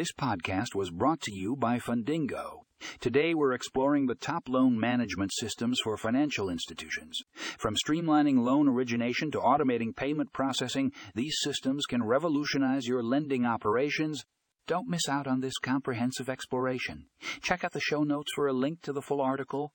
This podcast was brought to you by Fundingo. Today we're exploring the top loan management systems for financial institutions. From streamlining loan origination to automating payment processing, these systems can revolutionize your lending operations. Don't miss out on this comprehensive exploration. Check out the show notes for a link to the full article